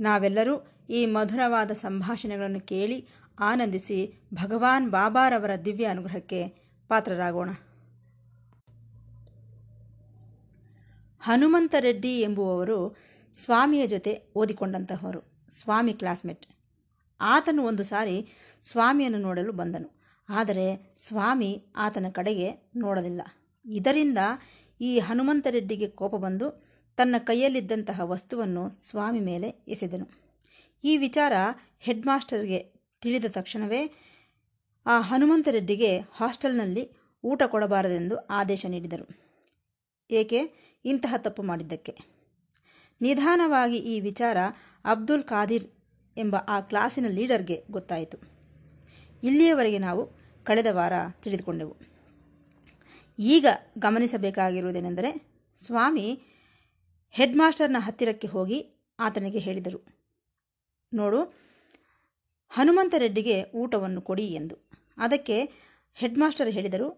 ನಾವೆಲ್ಲರೂ ಈ ಮಧುರವಾದ ಸಂಭಾಷಣೆಗಳನ್ನು ಕೇಳಿ ಆನಂದಿಸಿ ಭಗವಾನ್ ಬಾಬಾರವರ ದಿವ್ಯ ಅನುಗ್ರಹಕ್ಕೆ ಪಾತ್ರರಾಗೋಣ. ಹನುಮಂತ ರೆಡ್ಡಿ ಎಂಬುವವರು ಸ್ವಾಮಿಯ ಜೊತೆ ಓದಿಕೊಂಡಂತಹವರು, ಸ್ವಾಮಿ ಕ್ಲಾಸ್ಮೇಟ್. ಆತನು ಒಂದು ಸಾರಿ ಸ್ವಾಮಿಯನ್ನು ನೋಡಲು ಬಂದನು. ಆದರೆ ಸ್ವಾಮಿ ಆತನ ಕಡೆಗೆ ನೋಡಲಿಲ್ಲ. ಇದರಿಂದ ಈ ಹನುಮಂತ ರೆಡ್ಡಿಗೆ ಕೋಪ ಬಂದು ತನ್ನ ಕೈಯಲ್ಲಿದ್ದಂತಹ ವಸ್ತುವನ್ನು ಸ್ವಾಮಿ ಮೇಲೆ ಎಸೆದನು. ಈ ವಿಚಾರ ಹೆಡ್ ಮಾಸ್ಟರ್ಗೆ ತಿಳಿದ ತಕ್ಷಣವೇ ಆ ಹನುಮಂತ ರೆಡ್ಡಿಗೆ ಹಾಸ್ಟೆಲ್ನಲ್ಲಿ ಊಟ ಕೊಡಬಾರದೆಂದು ಆದೇಶ ನೀಡಿದರು. ಏಕೆ? ಇಂತಹ ತಪ್ಪು ಮಾಡಿದ್ದಕ್ಕೆ. ನಿಧಾನವಾಗಿ ಈ ವಿಚಾರ ಅಬ್ದುಲ್ ಖಾದಿರ್ ಎಂಬ ಆ ಕ್ಲಾಸಿನ ಲೀಡರ್ಗೆ ಗೊತ್ತಾಯಿತು. ಇಲ್ಲಿಯವರೆಗೆ ನಾವು ಕಳೆದ ವಾರ ತಿಳಿದುಕೊಂಡೆವು. ಈಗ ಗಮನಿಸಬೇಕಾಗಿರುವುದೇನೆಂದರೆ, ಸ್ವಾಮಿ ಹೆಡ್ ಮಾಸ್ಟರ್ನ ಹತ್ತಿರಕ್ಕೆ ಹೋಗಿ ಆತನಿಗೆ ಹೇಳಿದರು. ನೋಡು, ಹನುಮಂತ ರೆಡ್ಡಿಗೆ ಊಟವನ್ನು ಕೊಡಿ ಎಂದು. ಅದಕ್ಕೆ ಹೆಡ್ ಮಾಸ್ಟರ್ ಹೇಳಿದರು,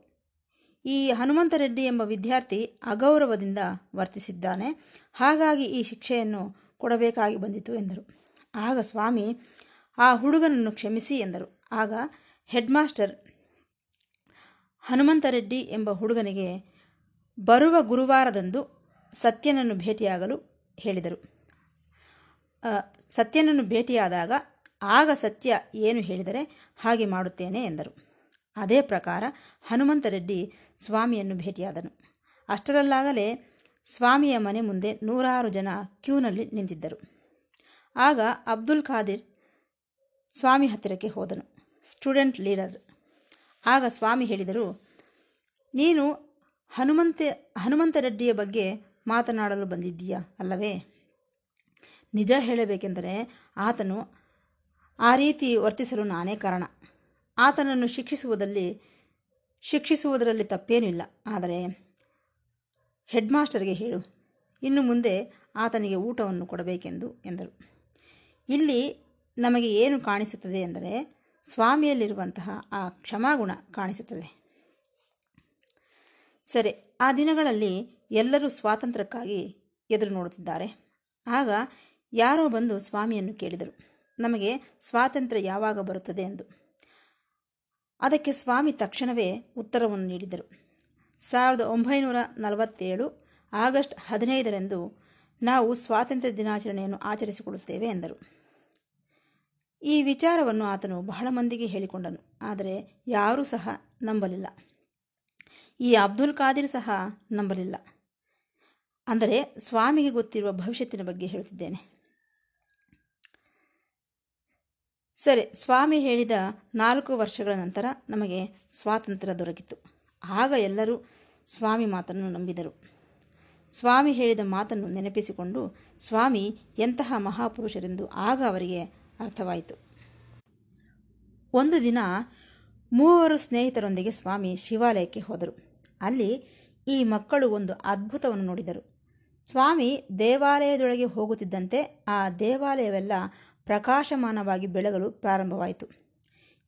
ಈ ಹನುಮಂತ ರೆಡ್ಡಿ ಎಂಬ ವಿದ್ಯಾರ್ಥಿ ಅಗೌರವದಿಂದ ವರ್ತಿಸಿದ್ದಾನೆ, ಹಾಗಾಗಿ ಈ ಶಿಕ್ಷೆಯನ್ನು ಕೊಡಬೇಕಾಗಿ ಬಂದಿತು ಎಂದರು. ಆಗ ಸ್ವಾಮಿ, ಆ ಹುಡುಗನನ್ನು ಕ್ಷಮಿಸಿ ಎಂದರು. ಆಗ ಹೆಡ್ ಮಾಸ್ಟರ್ ಹನುಮಂತ ರೆಡ್ಡಿ ಎಂಬ ಹುಡುಗನಿಗೆ ಬರುವ ಗುರುವಾರದಂದು ಸತ್ಯನನ್ನು ಭೇಟಿಯಾಗಲು ಹೇಳಿದರು. ಸತ್ಯನನ್ನು ಭೇಟಿಯಾದಾಗ ಆಗ ಸತ್ಯ ಏನು ಹೇಳಿದರೆ ಹಾಗೆ ಮಾಡುತ್ತೇನೆ ಎಂದರು. ಅದೇ ಪ್ರಕಾರ ಹನುಮಂತ ರೆಡ್ಡಿ ಸ್ವಾಮಿಯನ್ನು ಭೇಟಿಯಾದನು. ಅಷ್ಟರಲ್ಲಾಗಲೇ ಸ್ವಾಮಿಯ ಮನೆ ಮುಂದೆ ನೂರಾರು ಜನ ಕ್ಯೂನಲ್ಲಿ ನಿಂತಿದ್ದರು. ಆಗ ಅಬ್ದುಲ್ ಖಾದಿರ್ ಸ್ವಾಮಿ ಹತ್ತಿರಕ್ಕೆ ಹೋದನು. Student leader. ಆಗ ಸ್ವಾಮಿ ಹೇಳಿದರು, ನೀನು ಹನುಮಂತ ಹನುಮಂತ ರೆಡ್ಡಿಯ ಬಗ್ಗೆ ಮಾತನಾಡಲು ಬಂದಿದ್ದೀಯಾ? ಅಲ್ಲವೇ? ನಿಜ ಹೇಳಬೇಕೆಂದರೆ ಆತನು ಆ ರೀತಿ ವರ್ತಿಸಲು ನಾನೇ ಕಾರಣ. ಆತನನ್ನು ಶಿಕ್ಷಿಸುವುದಲ್ಲಿ, ಶಿಕ್ಷಿಸುವುದರಲ್ಲಿ ತಪ್ಪೇನಿಲ್ಲ. ಆದರೆ ಹೆಡ್ ಮಾಸ್ಟರ್ಗೆ ಹೇಳು. ಇನ್ನು ಮುಂದೆ ಆತನಿಗೆ ಊಟವನ್ನು ಕೊಡಬೇಕೆಂದು ಎಂದರು. ಇಲ್ಲಿ ನಮಗೆ ಏನು ಕಾಣಿಸುತ್ತದೆ ಎಂದರೆ ಸ್ವಾಮಿಯಲ್ಲಿರುವಂತಹ ಆ ಕ್ಷಮಾಗುಣ ಕಾಣಿಸುತ್ತದೆ. ಸರಿ, ಆ ದಿನಗಳಲ್ಲಿ ಎಲ್ಲರೂ ಸ್ವಾತಂತ್ರ್ಯಕ್ಕಾಗಿ ಎದುರು ನೋಡುತ್ತಿದ್ದಾರೆ. ಆಗ ಯಾರೋ ಬಂದು ಸ್ವಾಮಿಯನ್ನು ಕೇಳಿದರು. ನಮಗೆ ಸ್ವಾತಂತ್ರ್ಯ ಯಾವಾಗ ಬರುತ್ತದೆ ಎಂದು. ಅದಕ್ಕೆ ಸ್ವಾಮಿ ತಕ್ಷಣವೇ ಉತ್ತರವನ್ನು ನೀಡಿದರು. ಸಾವಿರದ ಒಂಬೈನೂರ ನಲವತ್ತೇಳು ಆಗಸ್ಟ್ ಹದಿನೈದರಂದು ನಾವು ಸ್ವಾತಂತ್ರ್ಯ ದಿನಾಚರಣೆಯನ್ನು ಆಚರಿಸಿಕೊಳ್ಳುತ್ತೇವೆ ಎಂದರು. ಈ ವಿಚಾರವನ್ನು ಆತನು ಬಹಳ ಮಂದಿಗೆ ಹೇಳಿಕೊಂಡನು, ಆದರೆ ಯಾರೂ ಸಹ ನಂಬಲಿಲ್ಲ. ಈ ಅಬ್ದುಲ್ ಖಾದಿರ್ ಸಹ ನಂಬಲಿಲ್ಲ. ಅಂದರೆ ಸ್ವಾಮಿಗೆ ಗೊತ್ತಿರುವ ಭವಿಷ್ಯತ್ತಿನ ಬಗ್ಗೆ ಹೇಳುತ್ತಿದ್ದೇನೆ ಸರಿ, ಸ್ವಾಮಿ ಹೇಳಿದ ನಾಲ್ಕು ವರ್ಷಗಳ ನಂತರ ನಮಗೆ ಸ್ವಾತಂತ್ರ್ಯ ದೊರಕಿತು. ಆಗ ಎಲ್ಲರೂ ಸ್ವಾಮಿ ಮಾತನ್ನು ನಂಬಿದರು. ಸ್ವಾಮಿ ಹೇಳಿದ ಮಾತನ್ನು ನೆನಪಿಸಿಕೊಂಡು ಸ್ವಾಮಿ ಎಂತಹ ಮಹಾಪುರುಷರೆಂದು ಆಗ ಅವರಿಗೆ ಅರ್ಥವಾಯಿತು. ಒಂದು ದಿನ ಮೂವರು ಸ್ನೇಹಿತರೊಂದಿಗೆ ಸ್ವಾಮಿ ಶಿವಾಲಯಕ್ಕೆ ಹೋದರು. ಅಲ್ಲಿ ಈ ಮಕ್ಕಳು ಒಂದು ಅದ್ಭುತವನ್ನು ನೋಡಿದರು. ಸ್ವಾಮಿ ದೇವಾಲಯದೊಳಗೆ ಹೋಗುತ್ತಿದ್ದಂತೆ ಆ ದೇವಾಲಯವೆಲ್ಲ ಪ್ರಕಾಶಮಾನವಾಗಿ ಬೆಳಗಲು ಪ್ರಾರಂಭವಾಯಿತು.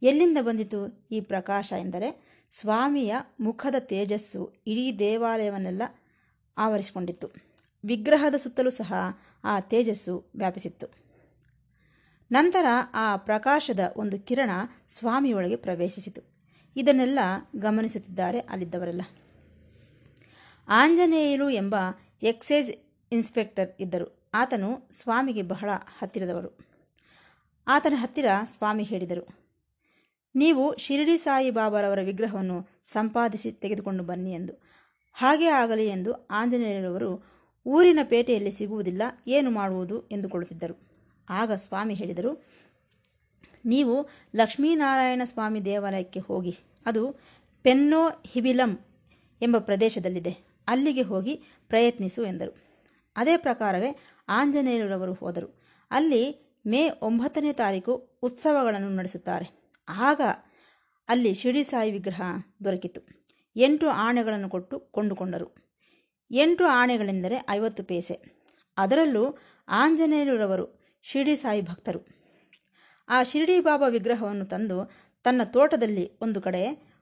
ಎಲ್ಲಿಂದ ಬಂದಿತು ಈ ಪ್ರಕಾಶ ಎಂದರೆ ಸ್ವಾಮಿಯ ಮುಖದ ತೇಜಸ್ಸು ಇಡೀ ದೇವಾಲಯವನ್ನೆಲ್ಲ ಆವರಿಸಿಕೊಂಡಿತ್ತು. ವಿಗ್ರಹದ ಸುತ್ತಲೂ ಸಹ ಆ ತೇಜಸ್ಸು ವ್ಯಾಪಿಸಿತ್ತು. ನಂತರ ಆ ಪ್ರಕಾಶದ ಒಂದು ಕಿರಣ ಸ್ವಾಮಿಯೊಳಗೆ ಪ್ರವೇಶಿಸಿತು. ಇದನ್ನೆಲ್ಲ ಗಮನಿಸುತ್ತಿದ್ದಾರೆ ಅಲ್ಲಿದ್ದವರೆಲ್ಲ. ಆಂಜನೇಯರು ಎಂಬ ಎಕ್ಸೈಸ್ ಇನ್ಸ್ಪೆಕ್ಟರ್ ಇದ್ದರು. ಆತನು ಸ್ವಾಮಿಗೆ ಬಹಳ ಹತ್ತಿರದವರು. ಆತನ ಹತ್ತಿರ ಸ್ವಾಮಿ ಹೇಳಿದರು, ನೀವು ಶಿರಡಿ ಸಾಯಿಬಾಬಾರವರ ವಿಗ್ರಹವನ್ನು ಸಂಪಾದಿಸಿ ತೆಗೆದುಕೊಂಡು ಬನ್ನಿ ಎಂದು. ಹಾಗೆ ಆಗಲಿ ಎಂದು ಆಂಜನೇಯರವರು ಊರಿನ ಪೇಟೆಯಲ್ಲಿ ಸಿಗುವುದಿಲ್ಲ, ಏನು ಮಾಡುವುದು? ಎಂದುಕೊಳ್ಳುತ್ತಿದ್ದರು. ಆಗ ಸ್ವಾಮಿ ಹೇಳಿದರು, ನೀವು ಲಕ್ಷ್ಮೀನಾರಾಯಣ ಸ್ವಾಮಿ ದೇವಾಲಯಕ್ಕೆ ಹೋಗಿ, ಅದು ಪೆನ್ನೋ ಹಿಬಿಲಂ ಎಂಬ ಪ್ರದೇಶದಲ್ಲಿದೆ. ಅಲ್ಲಿಗೆ ಹೋಗಿ ಪ್ರಯತ್ನಿಸು ಎಂದರು. ಅದೇ ಪ್ರಕಾರವೇ ಆಂಜನೇಯರವರು ಹೋದರು. ಅಲ್ಲಿ ಮೇ ಒಂಬತ್ತನೇ ತಾರೀಕು ಉತ್ಸವಗಳನ್ನು ನಡೆಸುತ್ತಾರೆ. ಆಗ ಅಲ್ಲಿ ಶಿರಡಿ ಸಾಯಿ ವಿಗ್ರಹ ದೊರಕಿತು. ಎಂಟು ಆಣೆಗಳನ್ನು ಕೊಟ್ಟು ಕೊಂಡುಕೊಂಡರು. ಎಂಟು ಆಣೆಗಳೆಂದರೆ ಐವತ್ತು ಪೇಸೆ. ಅದರಲ್ಲೂ ಆಂಜನೇಯರವರು ಶಿರಡಿ ಸಾಯಿ ಭಕ್ತರು. ಆ ಶಿರಡಿ ಬಾಬಾ ವಿಗ್ರಹವನ್ನು ತಂದು ತನ್ನ ತೋಟದಲ್ಲಿ ಒಂದು ಕಡೆ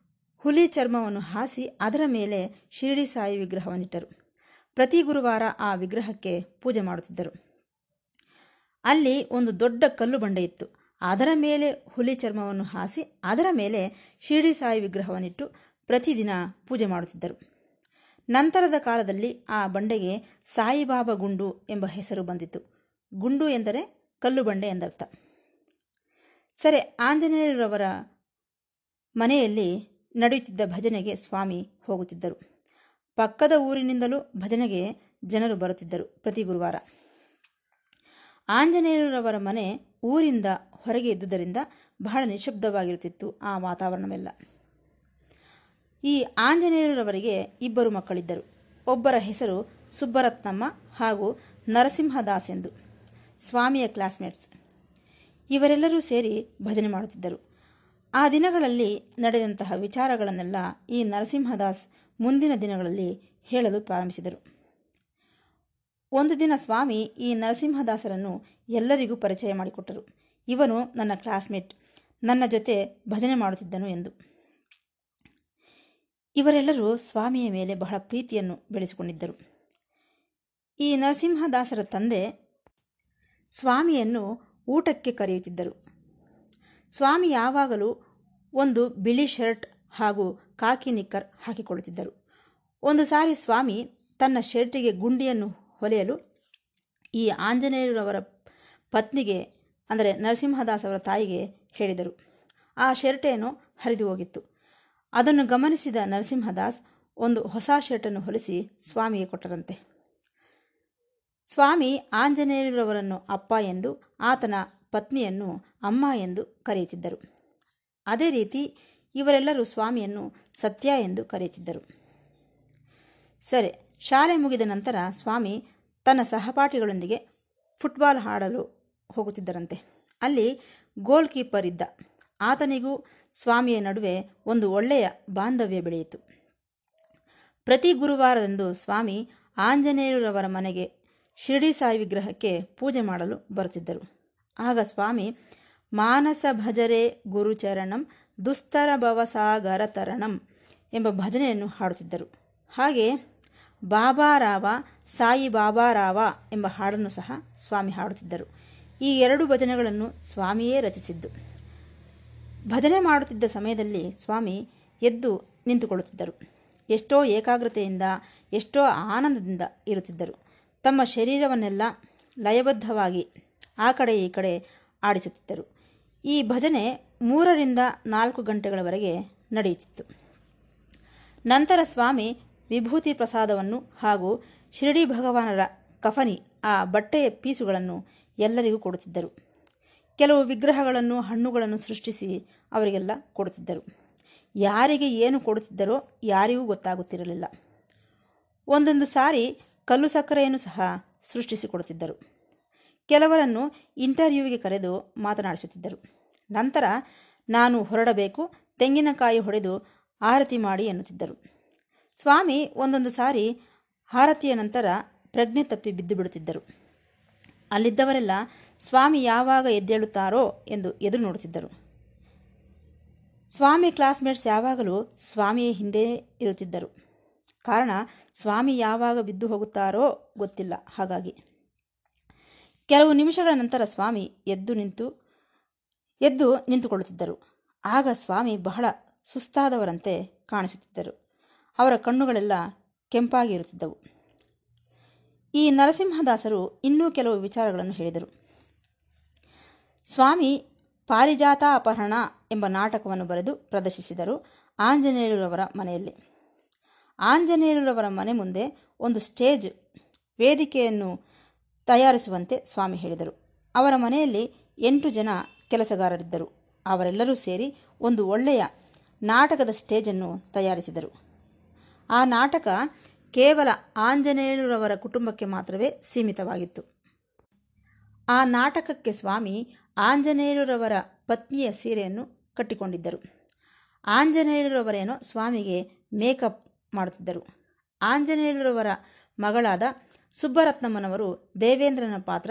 ಹುಲಿ ಚರ್ಮವನ್ನು ಹಾಸಿ ಅದರ ಮೇಲೆ ಶಿರಡಿ ಸಾಯಿ ವಿಗ್ರಹವನ್ನಿಟ್ಟರು. ಪ್ರತಿ ಗುರುವಾರ ಆ ವಿಗ್ರಹಕ್ಕೆ ಪೂಜೆ ಮಾಡುತ್ತಿದ್ದರು. ಅಲ್ಲಿ ಒಂದು ದೊಡ್ಡ ಕಲ್ಲು ಬಂಡೆ ಇತ್ತು. ಅದರ ಮೇಲೆ ಹುಲಿ ಚರ್ಮವನ್ನು ಹಾಸಿ ಅದರ ಮೇಲೆ ಶಿರಡಿ ಸಾಯಿ ವಿಗ್ರಹವನ್ನಿಟ್ಟು ಪ್ರತಿದಿನ ಪೂಜೆ ಮಾಡುತ್ತಿದ್ದರು. ನಂತರದ ಕಾಲದಲ್ಲಿ ಆ ಬಂಡೆಗೆ ಸಾಯಿಬಾಬಾ ಗುಂಡು ಎಂಬ ಹೆಸರು ಬಂದಿತು ಗುಂಡು ಎಂದರೆ ಕಲ್ಲು ಬಂಡೆ ಎಂದರ್ಥ. ಸರಿ, ಆಂಜನೇಯರವರ ಮನೆಯಲ್ಲಿ ನಡೆಯುತ್ತಿದ್ದ ಭಜನೆಗೆ ಸ್ವಾಮಿ ಹೋಗುತ್ತಿದ್ದರು. ಪಕ್ಕದ ಊರಿನಿಂದಲೂ ಭಜನೆಗೆ ಜನರು ಬರುತ್ತಿದ್ದರು ಪ್ರತಿ ಗುರುವಾರ. ಆಂಜನೇಯರವರ ಮನೆ ಊರಿಂದ ಹೊರಗೆ ಇದ್ದುದರಿಂದ ಬಹಳ ನಿಶಬ್ದವಾಗಿರುತ್ತಿತ್ತು ಆ ವಾತಾವರಣವೆಲ್ಲ. ಈ ಆಂಜನೇಯರವರಿಗೆ ಇಬ್ಬರು ಮಕ್ಕಳಿದ್ದರು. ಒಬ್ಬರ ಹೆಸರು ಸುಬ್ಬರತ್ನಮ್ಮ ಹಾಗೂ ನರಸಿಂಹದಾಸ್ ಎಂದು ಸ್ವಾಮಿಯ ಕ್ಲಾಸ್ಮೇಟ್ಸ್. ಇವರೆಲ್ಲರೂ ಸೇರಿ ಭಜನೆ ಮಾಡುತ್ತಿದ್ದರು. ಆ ದಿನಗಳಲ್ಲಿ ನಡೆದಂತಹ ವಿಚಾರಗಳನ್ನೆಲ್ಲ ಈ ನರಸಿಂಹದಾಸ್ ಮುಂದಿನ ದಿನಗಳಲ್ಲಿ ಹೇಳಲು ಪ್ರಾರಂಭಿಸಿದರು. ಒಂದು ದಿನ ಸ್ವಾಮಿ ಈ ನರಸಿಂಹದಾಸರನ್ನು ಎಲ್ಲರಿಗೂ ಪರಿಚಯ ಮಾಡಿಕೊಟ್ಟರು. ಇವನು ನನ್ನ ಕ್ಲಾಸ್ಮೇಟ್. ನನ್ನ ಜೊತೆ ಭಜನೆ ಮಾಡುತ್ತಿದ್ದನು ಎಂದು. ಇವರೆಲ್ಲರೂ ಸ್ವಾಮಿಯ ಮೇಲೆ ಬಹಳ ಪ್ರೀತಿಯನ್ನು ಬೆಳೆಸಿಕೊಂಡಿದ್ದರು. ಈ ನರಸಿಂಹದಾಸರ ತಂದೆ ಸ್ವಾಮಿಯನ್ನು ಊಟಕ್ಕೆ ಕರೆಯುತ್ತಿದ್ದರು. ಸ್ವಾಮಿ ಯಾವಾಗಲೂ ಒಂದು ಬಿಳಿ ಶರ್ಟ್ ಹಾಗೂ ಕಾಕಿ ನಿಕ್ಕರ್ ಹಾಕಿಕೊಳ್ಳುತ್ತಿದ್ದರು. ಒಂದು ಸಾರಿ ಸ್ವಾಮಿ ತನ್ನ ಶರ್ಟಿಗೆ ಗುಂಡಿಯನ್ನು ಹೊಲೆಯಲು ಈ ಆಂಜನೇಯರವರ ಪತ್ನಿಗೆ, ಅಂದರೆ ನರಸಿಂಹದಾಸ್ ಅವರ ತಾಯಿಗೆ ಹೇಳಿದರು. ಆ ಶರ್ಟೇನೋ ಹರಿದು ಹೋಗಿತ್ತು. ಅದನ್ನು ಗಮನಿಸಿದ ನರಸಿಂಹದಾಸ್ ಒಂದು ಹೊಸ ಶರ್ಟನ್ನು ಹೊಲಿಸಿ ಸ್ವಾಮಿಗೆ ಕೊಟ್ಟರಂತೆ. ಸ್ವಾಮಿ ಆಂಜನೇಯರವರನ್ನು ಅಪ್ಪ ಎಂದು ಆತನ ಪತ್ನಿಯನ್ನು ಅಮ್ಮ ಎಂದು ಕರೆಯುತ್ತಿದ್ದರು. ಅದೇ ರೀತಿ ಇವರೆಲ್ಲರೂ ಸ್ವಾಮಿಯನ್ನು ಸತ್ಯ ಎಂದು ಕರೆಯುತ್ತಿದ್ದರು. ಸರಿ, ಶಾಲೆ ಮುಗಿದ ನಂತರ ಸ್ವಾಮಿ ತನ್ನ ಸಹಪಾಠಿಗಳೊಂದಿಗೆ ಫುಟ್ಬಾಲ್ ಆಡಲು ಹೋಗುತ್ತಿದ್ದರಂತೆ. ಅಲ್ಲಿ ಗೋಲ್ ಕೀಪರ್ ಇದ್ದ. ಆತನಿಗೂ ಸ್ವಾಮಿಯ ನಡುವೆ ಒಂದು ಒಳ್ಳೆಯ ಬಾಂಧವ್ಯ ಬೆಳೆಯಿತು. ಪ್ರತಿ ಗುರುವಾರದಂದು ಸ್ವಾಮಿ ಆಂಜನೇಯರವರ ಮನೆಗೆ ಶಿರಡಿ ಸಾಯಿ ವಿಗ್ರಹಕ್ಕೆ ಪೂಜೆ ಮಾಡಲು ಬರುತ್ತಿದ್ದರು. ಆಗ ಸ್ವಾಮಿ, ಮಾನಸ ಭಜರೆ ಗುರುಚರಣಂ, ದುಸ್ತರ ಭವಸಾಗರ ತರಣಂ ಎಂಬ ಭಜನೆಯನ್ನು ಹಾಡುತ್ತಿದ್ದರು. ಹಾಗೆ ಬಾಬಾರಾವ ಸಾಯಿ ಬಾಬಾರಾವ ಎಂಬ ಹಾಡನ್ನು ಸಹ ಸ್ವಾಮಿ ಹಾಡುತ್ತಿದ್ದರು. ಈ ಎರಡು ಭಜನೆಗಳನ್ನು ಸ್ವಾಮಿಯೇ ರಚಿಸಿದ್ದು. ಭಜನೆ ಮಾಡುತ್ತಿದ್ದ ಸಮಯದಲ್ಲಿ ಸ್ವಾಮಿ ಎದ್ದು ನಿಂತುಕೊಳ್ಳುತ್ತಿದ್ದರು. ಎಷ್ಟೋ ಏಕಾಗ್ರತೆಯಿಂದ, ಎಷ್ಟೋ ಆನಂದದಿಂದ ಇರುತ್ತಿದ್ದರು. ತಮ್ಮ ಶರೀರವನ್ನೆಲ್ಲ ಲಯಬದ್ಧವಾಗಿ ಆ ಕಡೆ ಈ ಕಡೆ ಆಡಿಸುತ್ತಿದ್ದರು. ಈ ಭಜನೆ ಮೂರರಿಂದ ನಾಲ್ಕು ಗಂಟೆಗಳವರೆಗೆ ನಡೆಯುತ್ತಿತ್ತು. ನಂತರ ಸ್ವಾಮಿ ವಿಭೂತಿ ಪ್ರಸಾದವನ್ನು ಹಾಗೂ ಶಿರಡಿ ಭಗವಾನರ ಕಫನಿ, ಆ ಬಟ್ಟೆಯ ಪೀಸುಗಳನ್ನು ಎಲ್ಲರಿಗೂ ಕೊಡುತ್ತಿದ್ದರು. ಕೆಲವು ವಿಗ್ರಹಗಳನ್ನು, ಹಣ್ಣುಗಳನ್ನು ಸೃಷ್ಟಿಸಿ ಅವರಿಗೆಲ್ಲ ಕೊಡುತ್ತಿದ್ದರು. ಯಾರಿಗೆ ಏನು ಕೊಡುತ್ತಿದ್ದರೋ ಯಾರಿಗೂ ಗೊತ್ತಾಗುತ್ತಿರಲಿಲ್ಲ. ಒಂದೊಂದು ಸಾರಿ ಕಲ್ಲು ಸಕ್ಕರೆಯನ್ನು ಸಹ ಸೃಷ್ಟಿಸಿಕೊಡುತ್ತಿದ್ದರು ಕೆಲವರನ್ನು ಇಂಟರ್ವ್ಯೂವಿಗೆ ಕರೆದು ಮಾತನಾಡಿಸುತ್ತಿದ್ದರು. ನಂತರ, ನಾನು ಹೊರಡಬೇಕು, ತೆಂಗಿನಕಾಯಿ ಹೊಡೆದು ಆರತಿ ಮಾಡಿ ಎನ್ನುತ್ತಿದ್ದರು. ಸ್ವಾಮಿ ಒಂದೊಂದು ಸಾರಿ ಆರತಿಯ ನಂತರ ಪ್ರಜ್ಞೆ ತಪ್ಪಿ ಬಿದ್ದು ಬಿಡುತ್ತಿದ್ದರು. ಅಲ್ಲಿದ್ದವರೆಲ್ಲ, ಸ್ವಾಮಿ ಯಾವಾಗ ಎದ್ದೇಳುತ್ತಾರೋ ಎಂದು ಎದುರು ನೋಡುತ್ತಿದ್ದರು. ಸ್ವಾಮಿ ಕ್ಲಾಸ್ಮೇಟ್ಸ್ ಯಾವಾಗಲೂ ಸ್ವಾಮಿಯ ಹಿಂದೆ ಇರುತ್ತಿದ್ದರು. ಕಾರಣ, ಸ್ವಾಮಿ ಯಾವಾಗ ಬಿದ್ದು ಹೋಗುತ್ತಾರೋ ಗೊತ್ತಿಲ್ಲ. ಹಾಗಾಗಿ ಕೆಲವು ನಿಮಿಷಗಳ ನಂತರ ಸ್ವಾಮಿ ಎದ್ದು ನಿಂತು, ಎದ್ದು ನಿಂತುಕೊಳ್ಳುತ್ತಿದ್ದರು. ಆಗ ಸ್ವಾಮಿ ಬಹಳ ಸುಸ್ತಾದವರಂತೆ ಕಾಣಿಸುತ್ತಿದ್ದರು. ಅವರ ಕಣ್ಣುಗಳೆಲ್ಲ ಕೆಂಪಾಗಿ ಇರುತ್ತಿದ್ದವು. ಈ ನರಸಿಂಹದಾಸರು ಇನ್ನೂ ಕೆಲವು ವಿಚಾರಗಳನ್ನು ಹೇಳಿದರು. ಸ್ವಾಮಿ ಪಾರಿಜಾತ ಅಪಹರಣ ಎಂಬ ನಾಟಕವನ್ನು ಬರೆದು ಪ್ರದರ್ಶಿಸಿದರು ಆಂಜನೇಯರವರ ಮನೆಯಲ್ಲಿ. ಆಂಜನೇಯರವರ ಮನೆ ಮುಂದೆ ಒಂದು ಸ್ಟೇಜ್ ವೇದಿಕೆಯನ್ನು ತಯಾರಿಸುವಂತೆ ಸ್ವಾಮಿ ಹೇಳಿದರು. ಅವರ ಮನೆಯಲ್ಲಿ ಎಂಟು ಜನ ಕೆಲಸಗಾರರಿದ್ದರು. ಅವರೆಲ್ಲರೂ ಸೇರಿ ಒಂದು ಒಳ್ಳೆಯ ನಾಟಕದ ಸ್ಟೇಜನ್ನು ತಯಾರಿಸಿದರು. ಆ ನಾಟಕ ಕೇವಲ ಆಂಜನೇಯರವರ ಕುಟುಂಬಕ್ಕೆ ಮಾತ್ರವೇ ಸೀಮಿತವಾಗಿತ್ತು. ಆ ನಾಟಕಕ್ಕೆ ಸ್ವಾಮಿ ಆಂಜನೇಯರವರ ಪತ್ನಿಯ ಸೀರೆಯನ್ನು ಕಟ್ಟಿಕೊಂಡಿದ್ದರು. ಆಂಜನೇಯರವರೇನೋ ಸ್ವಾಮಿಗೆ ಮೇಕಪ್ ಮಾಡುತ್ತಿದ್ದರು. ಆಂಜನೇಯರವರ ಮಗಳಾದ ಸುಬ್ಬರತ್ನಮ್ಮನವರು ದೇವೇಂದ್ರನ ಪಾತ್ರ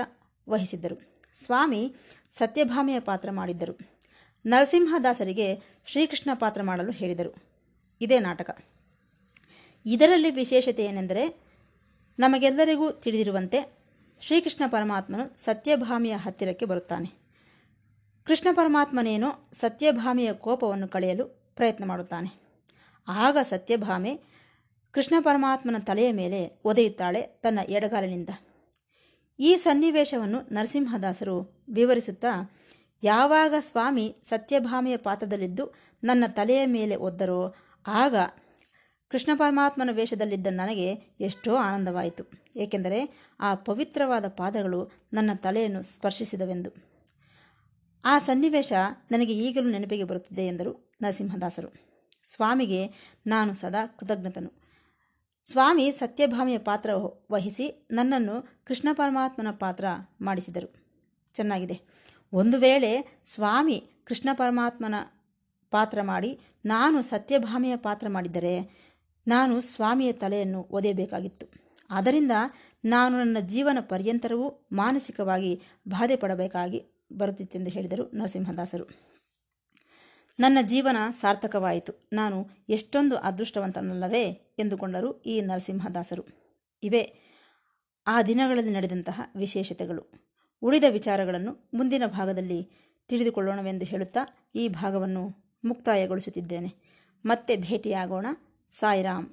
ವಹಿಸಿದ್ದರು. ಸ್ವಾಮಿ ಸತ್ಯಭಾಮೆಯ ಪಾತ್ರ ಮಾಡಿದ್ದರು. ನರಸಿಂಹದಾಸರಿಗೆ ಶ್ರೀಕೃಷ್ಣ ಪಾತ್ರ ಮಾಡಲು ಹೇಳಿದರು. ಇದೇ ನಾಟಕ. ಇದರಲ್ಲಿ ವಿಶೇಷತೆ ಏನೆಂದರೆ, ನಮಗೆಲ್ಲರಿಗೂ ತಿಳಿದಿರುವಂತೆ ಶ್ರೀಕೃಷ್ಣ ಪರಮಾತ್ಮನು ಸತ್ಯಭಾಮಿಯ ಹತ್ತಿರಕ್ಕೆ ಬರುತ್ತಾನೆ. ಕೃಷ್ಣ ಪರಮಾತ್ಮನೇನೋ ಸತ್ಯಭಾಮಿಯ ಕೋಪವನ್ನು ಕಳೆಯಲು ಪ್ರಯತ್ನ ಮಾಡುತ್ತಾನೆ. ಆಗ ಸತ್ಯಭಾಮೆ ಕೃಷ್ಣ ಪರಮಾತ್ಮನ ತಲೆಯ ಮೇಲೆ ಒದೆಯುತ್ತಾಳೆ ತನ್ನ ಎಡಗಾಲಿನಿಂದ. ಈ ಸನ್ನಿವೇಶವನ್ನು ನರಸಿಂಹದಾಸರು ವಿವರಿಸುತ್ತಾ, ಯಾವಾಗ ಸ್ವಾಮಿ ಸತ್ಯಭಾಮೆಯ ಪಾತ್ರದಲ್ಲಿದ್ದು ನನ್ನ ತಲೆಯ ಮೇಲೆ ಒದ್ದರೋ, ಆಗ ಕೃಷ್ಣ ಪರಮಾತ್ಮನ ವೇಷದಲ್ಲಿದ್ದ ನನಗೆ ಎಷ್ಟೋ ಆನಂದವಾಯಿತು. ಏಕೆಂದರೆ ಆ ಪವಿತ್ರವಾದ ಪಾದಗಳು ನನ್ನ ತಲೆಯನ್ನು ಸ್ಪರ್ಶಿಸಿದವೆಂದು. ಆ ಸನ್ನಿವೇಶ ನನಗೆ ಈಗಲೂ ನೆನಪಿಗೆ ಬರುತ್ತಿದೆ ಎಂದರು ನರಸಿಂಹದಾಸರು. ಸ್ವಾಮಿಗೆ ನಾನು ಸದಾ ಕೃತಜ್ಞತನು. ಸ್ವಾಮಿ ಸತ್ಯಭಾಮಿಯ ಪಾತ್ರ ವಹಿಸಿ ನನ್ನನ್ನು ಕೃಷ್ಣ ಪರಮಾತ್ಮನ ಪಾತ್ರ ಮಾಡಿಸಿದರು. ಚೆನ್ನಾಗಿದೆ. ಒಂದು ವೇಳೆ ಸ್ವಾಮಿ ಕೃಷ್ಣ ಪರಮಾತ್ಮನ ಪಾತ್ರ ಮಾಡಿ ನಾನು ಸತ್ಯಭಾಮಿಯ ಪಾತ್ರ ಮಾಡಿದ್ದರೆ ನಾನು ಸ್ವಾಮಿಯ ತಲೆಯನ್ನು ಓದೇಬೇಕಾಗಿತ್ತು ಆದ್ದರಿಂದ ನಾನು ನನ್ನ ಜೀವನ ಪರ್ಯಂತರವೂ ಮಾನಸಿಕವಾಗಿ ಬಾಧೆ ಪಡಬೇಕಾಗಿ ಬರುತ್ತಿತ್ತೆಂದು ಹೇಳಿದರು ನರಸಿಂಹದಾಸರು. ನನ್ನ ಜೀವನ ಸಾರ್ಥಕವಾಯಿತು. ನಾನು ಎಷ್ಟೊಂದು ಅದೃಷ್ಟವಂತನಲ್ಲವೇ ಎಂದುಕೊಂಡರು ಈ ನರಸಿಂಹದಾಸರು. ಇವೇ ಆ ದಿನಗಳಲ್ಲಿ ನಡೆದಂತಹ ವಿಶೇಷತೆಗಳು. ಉಳಿದ ವಿಚಾರಗಳನ್ನು ಮುಂದಿನ ಭಾಗದಲ್ಲಿ ತಿಳಿದುಕೊಳ್ಳೋಣವೆಂದು ಹೇಳುತ್ತಾ ಈ ಭಾಗವನ್ನು ಮುಕ್ತಾಯಗೊಳಿಸುತ್ತಿದ್ದೇನೆ. ಮತ್ತೆ ಭೇಟಿಯಾಗೋಣ. ಸಾಯಿರಾಮ್.